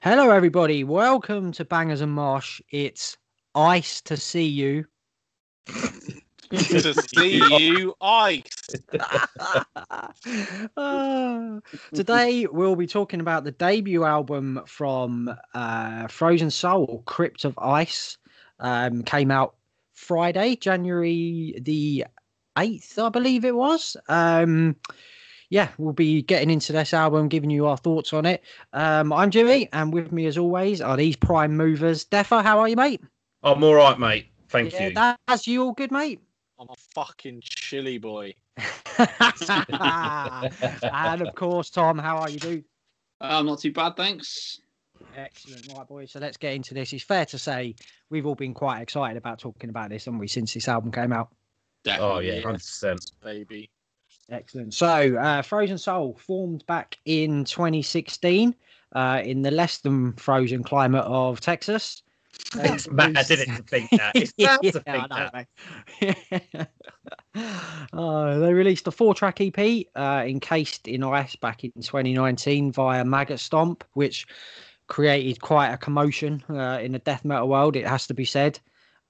Hello, everybody. Welcome to Bangers and Mosh. It's ice to see you. to see you, ice. Ah, today, we'll be talking about the debut album from uh, Frozen Soul, Crypt of Ice. Um, came out Friday, January the 8th, I believe it was. Um, yeah, we'll be getting into this album, giving you our thoughts on it. Um, I'm Jimmy, and with me, as always, are these prime movers. Deffa, how are you, mate? I'm all right, mate. Thank yeah, you. That's you all good, mate? I'm a fucking chilly boy. and of course, Tom, how are you, dude? I'm not too bad, thanks. Excellent, right, boys. So let's get into this. It's fair to say we've all been quite excited about talking about this, haven't we, since this album came out? oh yeah, hundred percent. baby. Excellent. So, uh, Frozen Soul formed back in 2016 uh, in the less than frozen climate of Texas. They It's mad, released- isn't it, to think that? It's mad to think I that. know. Uh, they released a four track EP uh, encased in ice back in 2019 via Maggot Stomp, which created quite a commotion uh, in the death metal world, it has to be said.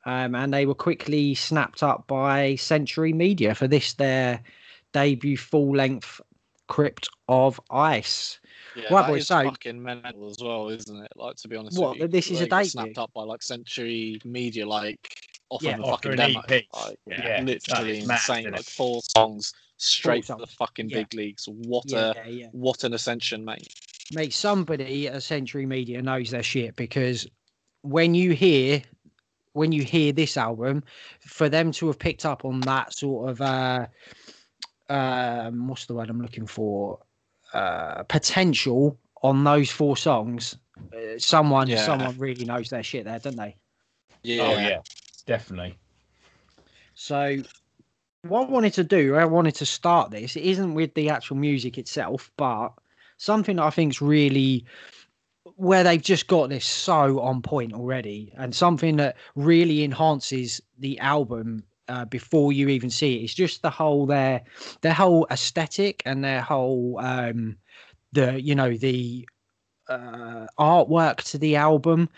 Um, and they were quickly snapped up by Century Media for this, their debut full length Crypt of Ice. Yeah, Right, that boys, so- fucking mental as well, isn't it? Like to be honest, What, with you, this is a They debut? snapped up by like Century Media, like off Yeah, of a after fucking demo. Like, Yeah, literally that's mad, insane. like four songs straight Four to the fucking yeah. big leagues. What Yeah, a yeah. what an ascension, mate. mate, somebody at Century Media knows their shit because when you hear when you hear this album, for them to have picked up on that sort of uh um what's the word I'm looking for? Uh potential on those four songs, uh, someone Yeah. someone really knows their shit there, don't they? Yeah, Oh yeah, definitely. So what I wanted to do, I wanted to start this. It isn't with the actual music itself, but something that I think's really where they've just got this so on point already, and something that really enhances the album uh, before you even see it. It's just the whole their their whole aesthetic and their whole um the you know the uh, artwork to the album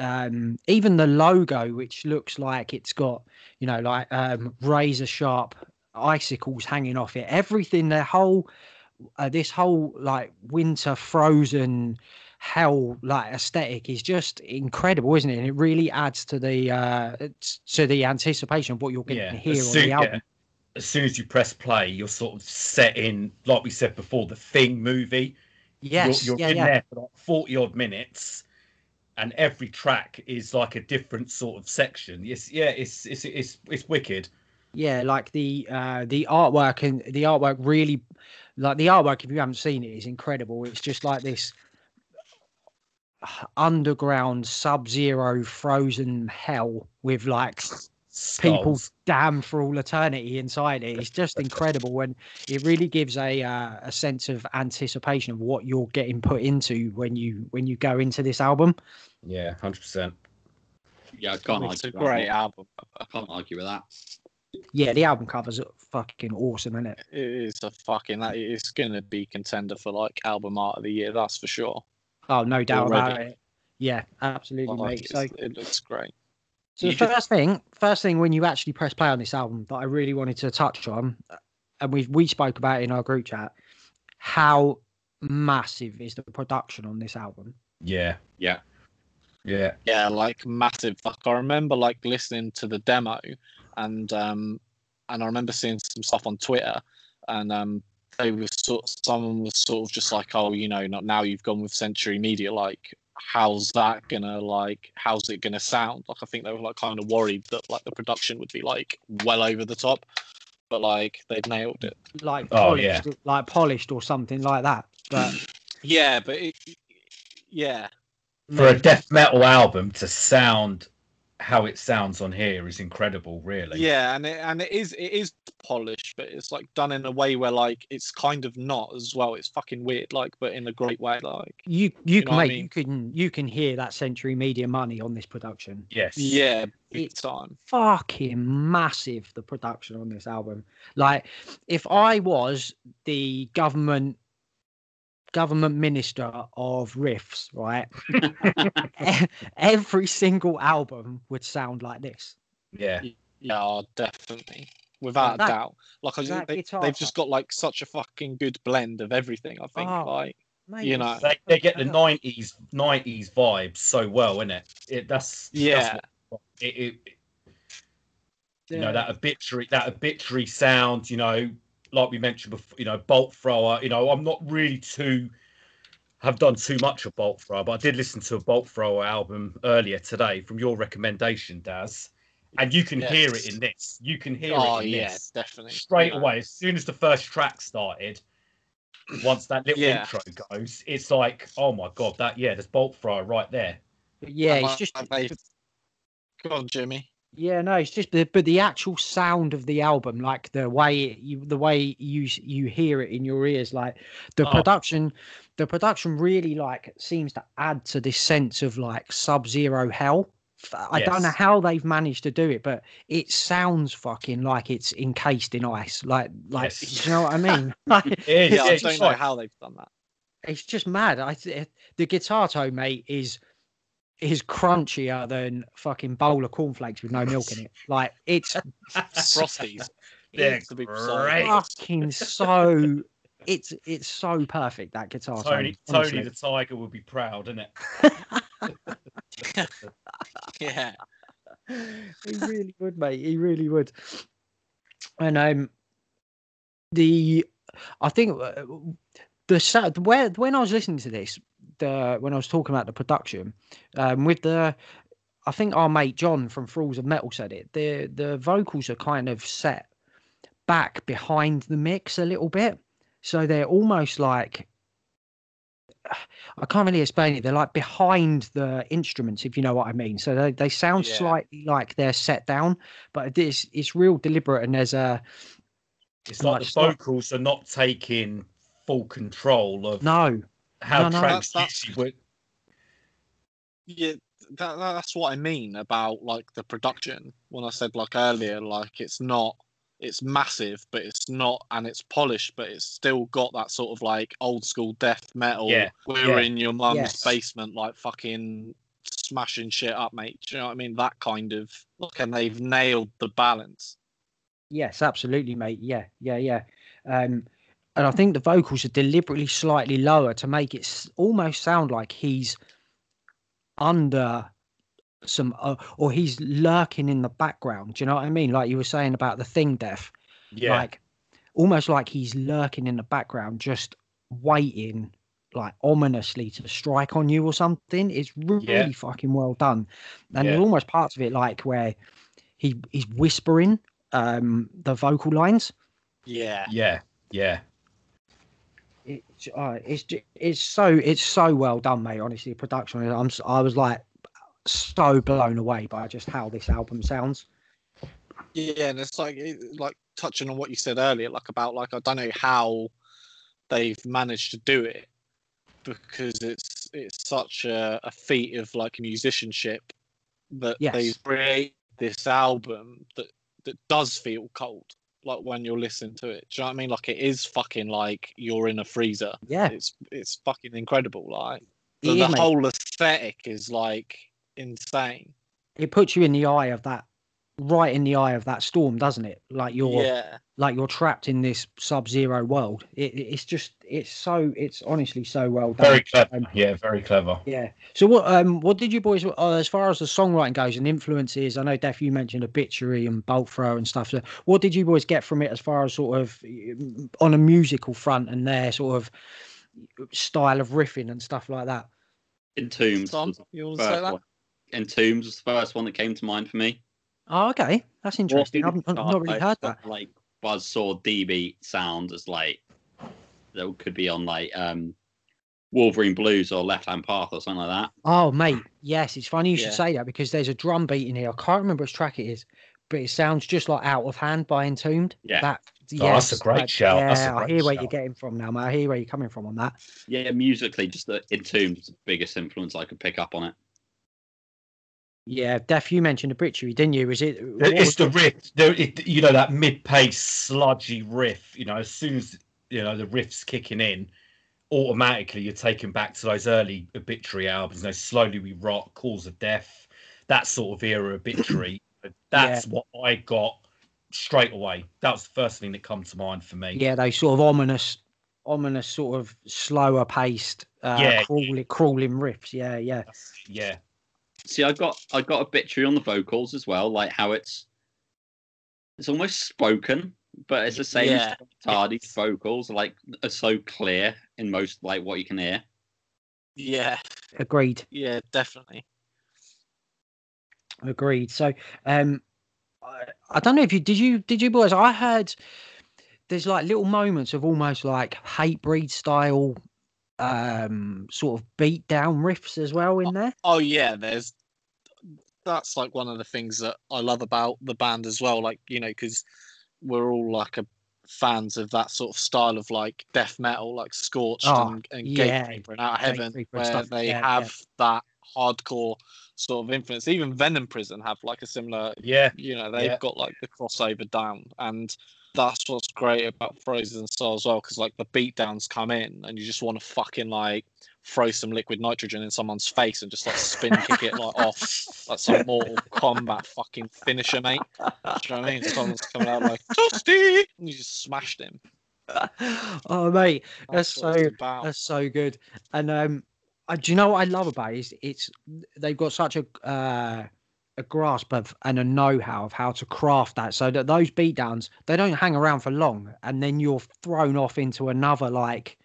um even the logo which looks like it's got you know like um razor sharp icicles hanging off it everything their whole uh, this whole like winter frozen hell like aesthetic is just incredible isn't it and it really adds to the uh to the anticipation of what you're going to Yeah. hear on the yeah, album as soon as you press play, you're sort of set in, like we said before, the Thing movie. yes You're, you're yeah in yeah there for like forty odd minutes, and every track is like a different sort of section. Yes, yeah, it's it's it's it's wicked. yeah like the uh the artwork and the artwork really like the artwork if you haven't seen it is incredible it's just like this underground sub-zero frozen hell with like people Skulls. damned for all eternity inside it it's just incredible and it really gives a uh, a sense of anticipation of what you're getting put into when you when you go into this album Yeah, hundred percent. Yeah, I can't It's argue. a with that. great album. I can't argue with that. yeah the album covers are fucking awesome isn't it It is a fucking that it's gonna be contender for like album art of the year. That's for sure. Oh no doubt about it yeah absolutely Like, mate so it looks great. So You the just- first thing, first thing when you actually press play on this album that I really wanted to touch on, uh, and we we spoke about it in our group chat, how massive is the production on this album? Yeah, Yeah. yeah. Yeah, like massive. Like I remember like listening to the demo, and um, and I remember seeing some stuff on Twitter, and um, they were sort. Someone was sort of just like, oh, you know, not now you've gone with Century Media. Like, how's that gonna like? How's it gonna sound? Like, I think they were like kind of worried that like the production would be like well over the top, but like they'd nailed it. Like Oh, polished, like polished or something like that. But Yeah, but it, yeah, For a death metal album to sound how it sounds on here is incredible, really. Yeah, and it and it is it is polished, but it's like done in a way where like it's kind of not as well. It's fucking weird, like, but in a great way. Like, you you, know can what I mate, you can you can hear that Century Media money on this production. Yes. yeah, big It's time. fucking massive the production on this album like if i was the government government minister of riffs, right? Every single album would sound like this. Yeah. Yeah, oh, definitely. Without That- a doubt. Like I they, guitar they've just got like such a fucking good blend of everything, I think. Oh, like Mate, You know. They, they get the nineties nineties vibes so well, innit? It that's Yeah. That's what, it, it, you yeah. know that obituary that obituary sound. You know, like we mentioned before. You know, bolt thrower. You know, I'm not really too have done too much of bolt thrower, but I did listen to a bolt thrower album earlier today from your recommendation, Daz, and you can hear it in this. You can hear Oh it in yeah, this definitely. straight you know. away as soon as the first track started once that little Yeah. intro goes it's like oh my god that yeah there's bolt thrower right there But yeah, And, it's just they- Go on, Jimmy. Yeah, no, it's just the but the actual sound of the album, like the way it, you the way you you hear it in your ears, like the Oh. production, the production really like seems to add to this sense of like sub-zero hell. F- I don't know how they've managed to do it, but it sounds fucking like it's encased in ice. Like, like, Yes. you know what I mean? like, it is, Yeah, I don't know like- how they've done that. it's just mad. I th- the guitar tone, mate, is is crunchier than fucking bowl of cornflakes with no milk in it. Like it's Frosties. They're to be great. fucking so. It's it's so perfect that guitar tony tone. honestly. tony the tiger would be proud isn't it yeah. he really would, mate. He really would. And um, the I think uh, the sa- where when I was listening to this, the when I was talking about the production, um, with the, I think our mate John from Thralls of Metal said it. The the vocals are kind of set back behind the mix a little bit, so they're almost like. I can't really explain it. They're like behind the instruments, if you know what I mean. So they, they sound Yeah. slightly like they're set down, but it's it's real deliberate and there's a it's like the it's not- vocals are not taking full control of no, how no, no. tracks That's- usually would Yeah, that, that- that's what I mean about like the production. When I said like earlier, like it's not, it's massive, but it's not, and it's polished, but it's still got that sort of like old school death metal. Yeah, we yeah. in your mum's Yes. basement, like fucking smashing shit up, mate. Do you know what I mean? That kind of look, and they've nailed the balance. Yes, absolutely, mate. Yeah, yeah, yeah. Um, and I think the vocals are deliberately slightly lower to make it almost sound like he's under some, uh, or he's lurking in the background. Do you know what I mean? Like you were saying about the thing, Death. yeah Like almost like he's lurking in the background, just waiting, like ominously to strike on you or something. It's really Yeah. fucking well done. And there's almost parts of it like where he he's whispering um the vocal lines. Yeah, yeah yeah It's uh, it's it's so it's so well done, mate. Honestly, the production. I'm I was like so blown away by just how this album sounds. Yeah, and it's like it- like touching on what you said earlier, like about like I don't know how they've managed to do it because it's it's such a, a feat of like musicianship that Yes. they've created this album that that does feel cold like when you're listening to it. Do you know what I mean? Like it is fucking like you're in a freezer. Yeah, It's it's fucking incredible. Like the, is, the whole aesthetic is like insane. it puts you in the eye of that, right in the eye of that storm, doesn't it? Like you're Yeah. like you're trapped in this sub-zero world. It, it- it's just it's so it's honestly so well done. very clever Um, yeah very clever Yeah. So what um what did you boys uh, as far as the songwriting goes and influences? I know Def you mentioned obituary and bolt throw and stuff. So what did you boys get from it as far as sort of on a musical front and their sort of style of riffing and stuff like that? Entombed Tom, was the you want to say that? one. Entombed was the first one that came to mind for me. Oh, okay, that's interesting. I've, What I've not really heard that. Like buzzsaw D beat sound as like that could be on like um Wolverine Blues or Left Hand Path or something like that. Oh, mate, yes, it's funny you should say that because there's a drum beat in here. I can't remember which track it is, but it sounds just like Out of Hand by Entombed. Yeah. That. Oh, that's a great that- shout, Yeah, that's a I great hear where you're getting from now, mate. I hear where you're coming from on that. Yeah, musically, just the Entombed was the biggest influence I could pick up on it. Yeah, Def, you mentioned obituary, didn't you? Is it? it's the riff the, it, you know that mid-pace sludgy riff you know as soon as you know the riff's kicking in automatically you're taken back to those early obituary albums. You know, slowly we rot, cause of death, that sort of era obituary. That's what I got straight away. That was the first thing that come to mind for me. Yeah, those sort of ominous, ominous sort of slower paced, uh, Yeah. crawling, crawling riffs. Yeah, yeah. That's- yeah, See, I got I got obituary on the vocals as well, like how it's it's almost spoken, but it's the same Yeah. as Tardy's vocals, like are so clear in most like what you can hear. Yeah, Agreed. yeah, definitely. Agreed. So, um, I, I don't know if you did you did you boys? I heard there's like little moments of almost like Hatebreed style, um, sort of beat down riffs as well in there. Oh yeah, there's that's like one of the things that I love about the band as well. Like you know, because we're all like a fans of that sort of style of like death metal, like Scorched Oh, and, and yeah, Gatecreeper and Outer Heaven, Gatecreeper where stuff, they yeah, yeah. have that hardcore sort of influence. Even Venom Prison have like a similar yeah, you know they've Yeah. got like the crossover down and that's what's great about frozen soul as well because like the beat downs come in and you just want to fucking like throw some liquid nitrogen in someone's face and just like spin kick it like off like some mortal kombat fucking finisher mate do you know what i mean someone's coming out like toasty and you just smashed him oh mate, That's what it's so-. That's so good. And um, uh, do you know what I love about it? Is it's they've got such a uh, a grasp of and a know-how of how to craft that, so that those beatdowns they don't hang around for long, and then you're thrown off into another like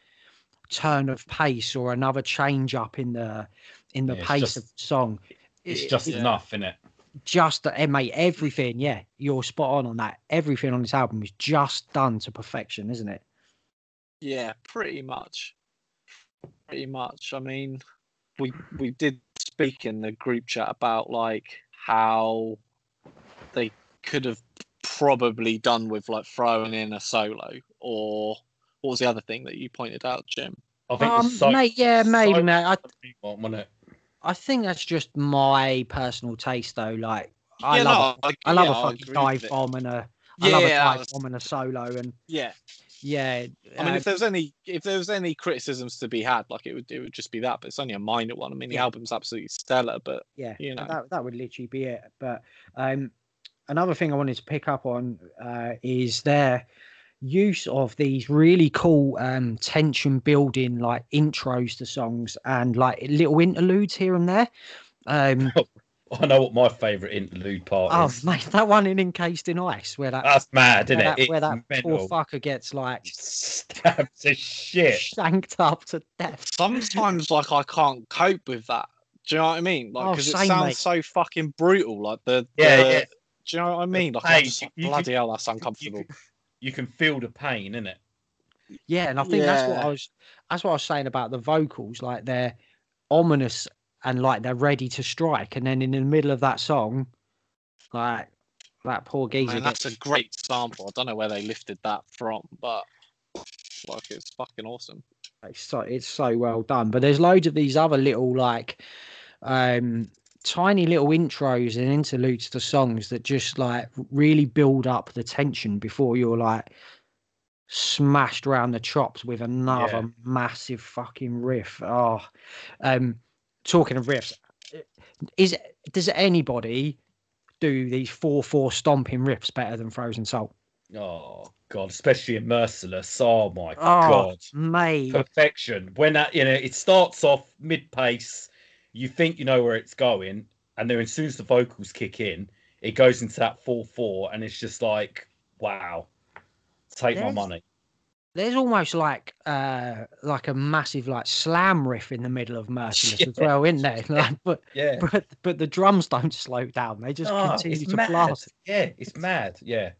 turn of pace or another change up in the in the Yeah, pace just- of the song. it's It- just it- enough, isn't it? just eh, mate everything. Yeah, you're spot on on that. Everything on this album is just done to perfection, isn't it? Yeah, pretty much. Pretty much. I mean, we we did speak in the group chat about like how they could have probably done with like throwing in a solo or what was the other thing that you pointed out, Jim? I think Um, so- mate, yeah, maybe, so- mate. I, wasn't it? I think that's just my personal taste, though. Like, I Yeah, love, no, a, I love yeah, a fucking agree dive with it. bomb and a, I love Yeah, a that dive was- bomb and a solo, and Yeah, yeah. I mean, uh, if there's any if there was any criticisms to be had, like it would it would just be that. But it's only a minor one. I mean, the Yeah. album's absolutely stellar, but yeah, you know. that that would literally be it. But um, another thing I wanted to pick up on uh, is their use of these really cool um, tension building like intros to songs and like little interludes here and there. Um, I know what my favourite interlude part oh is. mate, that one in Encased in Ice where that That's mad, isn't where it? that, where that It's poor fucker gets like stabbed to shit. shanked up to death. sometimes like I can't cope with that. Do you know what I mean? Like Oh, because it sounds mate. so fucking brutal. Like the Yeah, the- yeah. Do you know what I mean? Like pain, just you- you bloody can- hell, that's You uncomfortable. can, you can feel the pain, innit? Yeah, and I think that's what I was that's what I was saying about the vocals, like they're ominous and like they're ready to strike, and then in the middle of that song, like that poor geezer Man, gets that's a great sample. I don't know where they lifted that from, but like it's fucking awesome. it's so it's so well done. But there's loads of these other little like um tiny little intros and interludes to songs that just like really build up the tension before you're like smashed around the chops with another Yeah. massive fucking riff. Oh, um, talking of riffs, is does anybody do these four four stomping riffs better than Frozen Soul? Oh god, especially in Merciless. Oh my Oh, god. mate, Perfection. When that you know, it starts off mid pace, you think you know where it's going, and then as soon as the vocals kick in, it goes into that four four, and it's just like, wow. Take my money. There's almost like uh like a massive like slam riff in the middle of Merciless as well, isn't there? Like, but Yeah. but but the drums don't slow down; they just Oh, continue to mad. blast. Yeah, it's mad. Yeah.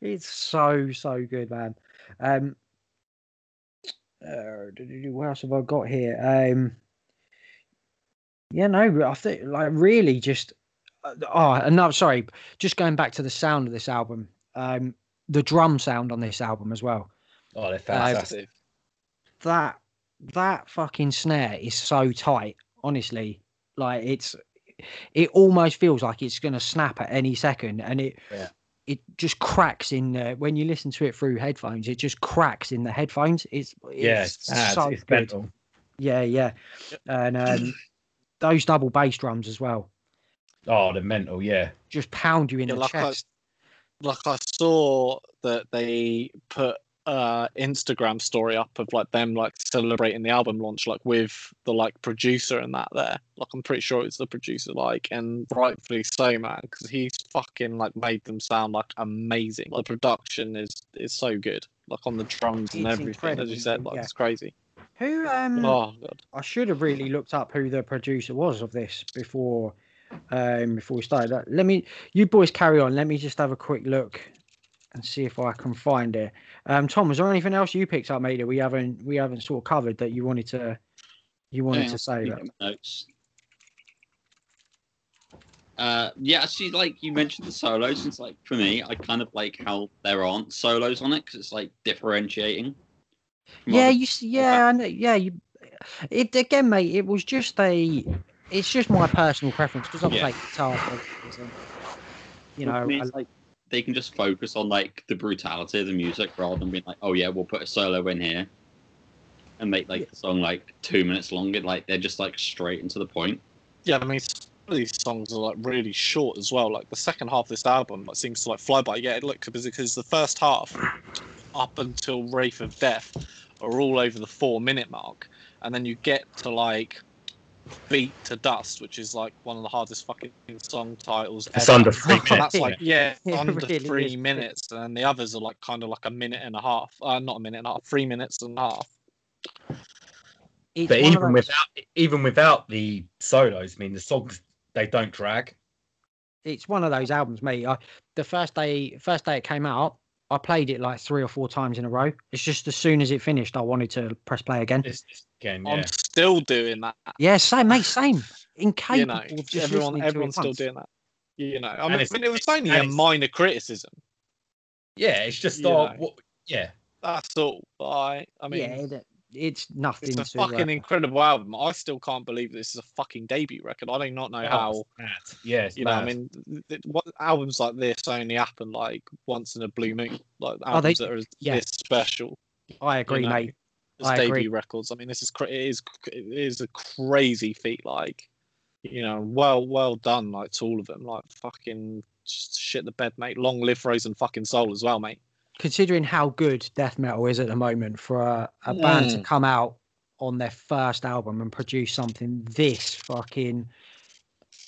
It's so so good, man. Um, uh, what else have I got here? Um, yeah, no, I think like really just. Uh, oh, and no, sorry. Just going back to the sound of this album. Um, the drum sound on this album as well. Oh, they're fantastic. Massive. that that fucking snare is so tight honestly like it's it almost feels like it's going to snap at any second and it Yeah. it just cracks in uh, when you listen to it through headphones. It just cracks in the headphones. It's, it's Yeah, it's, mad, so it's good. mental. Yeah, yeah, and um, those double bass drums as well Oh, the mental, yeah. just pound you in Yeah, the like chest. Like I saw that they put uh Instagram story up of like them like celebrating the album launch like with the like producer and that there. Like I'm pretty sure it's the producer like and rightfully so man because he's fucking like made them sound like amazing. Like, the production is is so good like on the drums and It's everything as you said like yeah. it's crazy. Who um oh god. I should have really looked up who the producer was of this before um before we started. Let me you boys carry on. Let me just have a quick look and see if I can find it. Um Tom, was there anything else you picked up, mate, that we haven't we haven't sort of covered that you wanted to you wanted Yeah, to say my notes. Uh, yeah, actually, like you mentioned the solos. and It's like for me, I kind of like how there aren't solos on it because it's like differentiating. Yeah, you see, yeah, I know, yeah, you it again, mate, it was just a it's just my personal preference because I Yeah. play guitar for reason. you know, me, I- it's like they can just focus on like the brutality of the music rather than being like, oh yeah, we'll put a solo in here and make like the song like two minutes longer. Like they're just like straight into the point. yeah I mean some of these songs are like really short as well like the second half of this album like seems to like fly by yeah look because because the first half up until Wraith of Death are all over the four minute mark, and then you get to like Beat to Dust, which is like one of the hardest fucking song titles. It's ever. under three And that's minutes. like yeah, It under really three is. minutes, and the others are like kind of like a minute and a half. Uh, not a minute and a half, three minutes and a half. it's But one of even those- without even without the solos, I mean the songs they don't drag. it's one of those albums, mate. I, the first day, first day it came out, I played it like three or four times in a row. It's just as soon as it finished, I wanted to press play again. This, this again, I'm still doing that. Yeah, same, mate, same. You Incapable know, of just everyone, everyone's still once. doing that. You know, I mean, I mean, it was only a minor criticism. Yeah, it's just You uh, what, yeah. That's all. I, I mean, yeah, it- it's nothing It's a to. uh, fucking incredible album. I still can't believe this is a fucking debut record. I do not know Oh, how. it's mad. Yeah, it's You know, I mean, th- th- what albums like this only happen like once in a blue moon. Like Oh, they- albums that are yeah. this special. I agree, know, mate. As I debut agree. records. I mean, this is cra- it is it is a crazy feat. Like, you know, well well done. Like to all of them. Like fucking just shit the bed, mate. Long live Frozen fucking Soul as well, mate. Considering how good death metal is at the moment, for a, a band to Mm. come out on their first album and produce something this fucking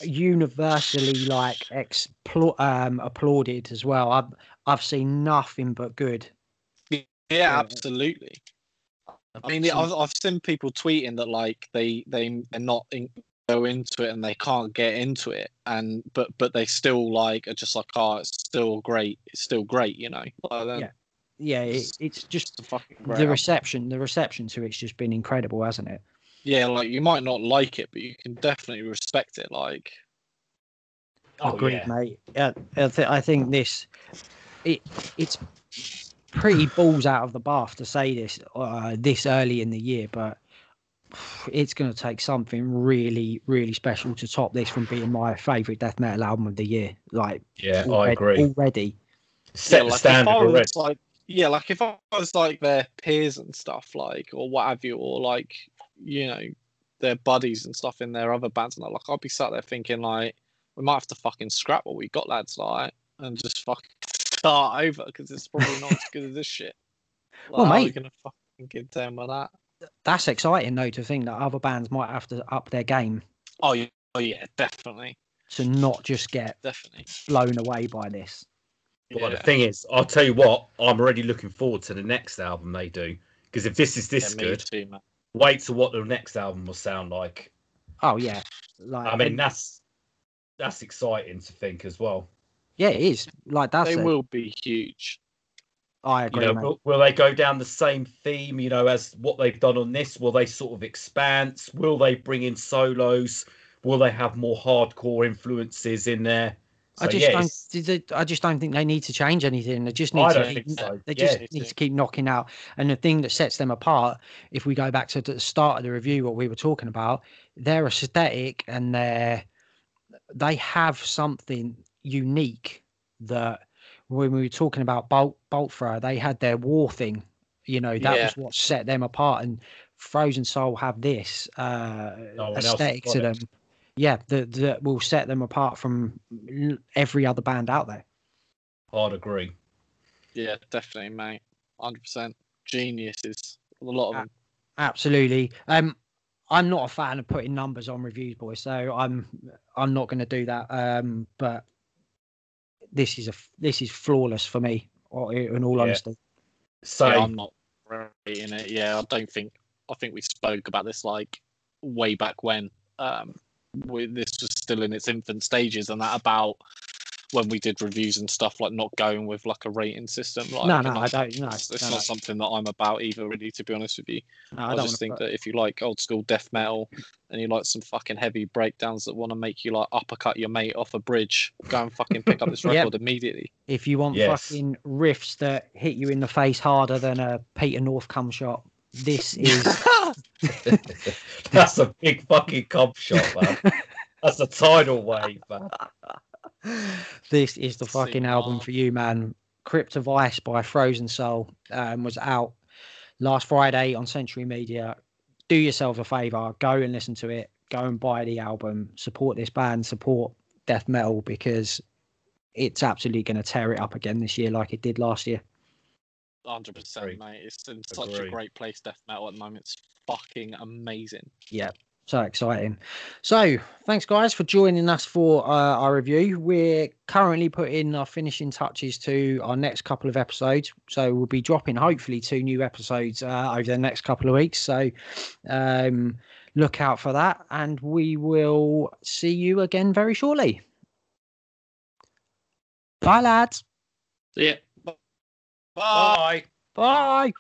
universally like explo- um, applauded as well. I've I've seen nothing but good. Yeah, Yeah. absolutely. I mean, I've, I've seen people tweeting that like they they are not in, go into it and they can't get into it, and but but they still like are just like, oh, it's still great, it's still great, you know. Like, then Yeah. yeah, it, it's just it's fucking the reception. The reception to it's just been incredible, hasn't it? yeah, like you might not like it, but you can definitely respect it. Like, Oh, Agreed, yeah. mate. Yeah, I, th- I think this it it's pretty balls out of the bath to say this uh, this early in the year, but it's going to take something really, really special to top this from being my favourite death metal album of the year. Like, Yeah, I agree. already. Set yeah, the like standard if I was, already. like, yeah, like if I was like their peers and stuff, like or what have you, or like you know their buddies and stuff in their other bands, and that, like I'd be sat there thinking like we might have to fucking scrap what we got, lads, like and just fucking start over because it's probably not as good as this shit. Like, Well, how are we mate. gonna fucking get down with that? That's exciting, though, to think that other bands might have to up their game Oh yeah, oh yeah, definitely, to not just get definitely. blown away by this. Well, the thing is, I'll tell you what, I'm already looking forward to the next album they do. Because if this is this yeah, good, too, wait to what the next album will sound like. Oh yeah, like I mean, that's that's exciting to think as well. yeah, it is. Like that's They it. will be huge. I You agree, know, will, will they go down the same theme, you know, as what they've done on this? Will they sort of expand? Will they bring in solos? Will they have more hardcore influences in there? I just yeah, don't. it's- did they- I just don't think they need to change anything. They just need I to. keep, so. They just me need to keep knocking out. And the thing that sets them apart, if we go back to the start of the review, what we were talking about, their aesthetic and their they have something unique that when we were talking about Bolt Bolt Thrower, they had their war thing. You know, that Yeah. was what set them apart. And Frozen Soul have this uh, No one aesthetic got to it. them. Yeah, that that will set them apart from every other band out there. I'd agree. Yeah, definitely, mate. Hundred percent. Geniuses. A lot of them. Absolutely. Um, I'm not a fan of putting numbers on reviews, boys. So I'm I'm not going to do that. Um, but this is a this is flawless for me. In all Yeah. honesty, So Yeah, I'm not rating it. Yeah, I don't think. I think we spoke about this like way back when. Um, we, this was still in its infant stages, and that about when we did reviews and stuff, like not going with like a rating system. Like, no, no, I don't. No, It's, it's no, not no, something that I'm about either, really, to be honest with you. no, I, I don't just think put- that if you like old school death metal and you like some fucking heavy breakdowns that want to make you like uppercut your mate off a bridge, go and fucking pick up this Yep. record immediately. if you want Yes. fucking riffs that hit you in the face harder than a Peter North cum shot, this is that's a big fucking cop shot, man. That's a tidal wave, man. This is the Sick, fucking album man. for you, man. Crypt of Ice by Frozen Soul um, was out last Friday on Century Media. Do yourself a favor, go and listen to it. Go and buy the album. Support this band. Support death metal because it's absolutely going to tear it up again this year, like it did last year. Hundred percent, mate. It's in such a great place, death metal at the moment. It's fucking amazing. So exciting. So, thanks, guys, for joining us for uh, our review. We're currently putting our finishing touches to our next couple of episodes. So, we'll be dropping hopefully two new episodes uh, over the next couple of weeks. So, um, look out for that. And we will see you again very shortly. Bye, lads. See ya. Bye. Bye. Bye.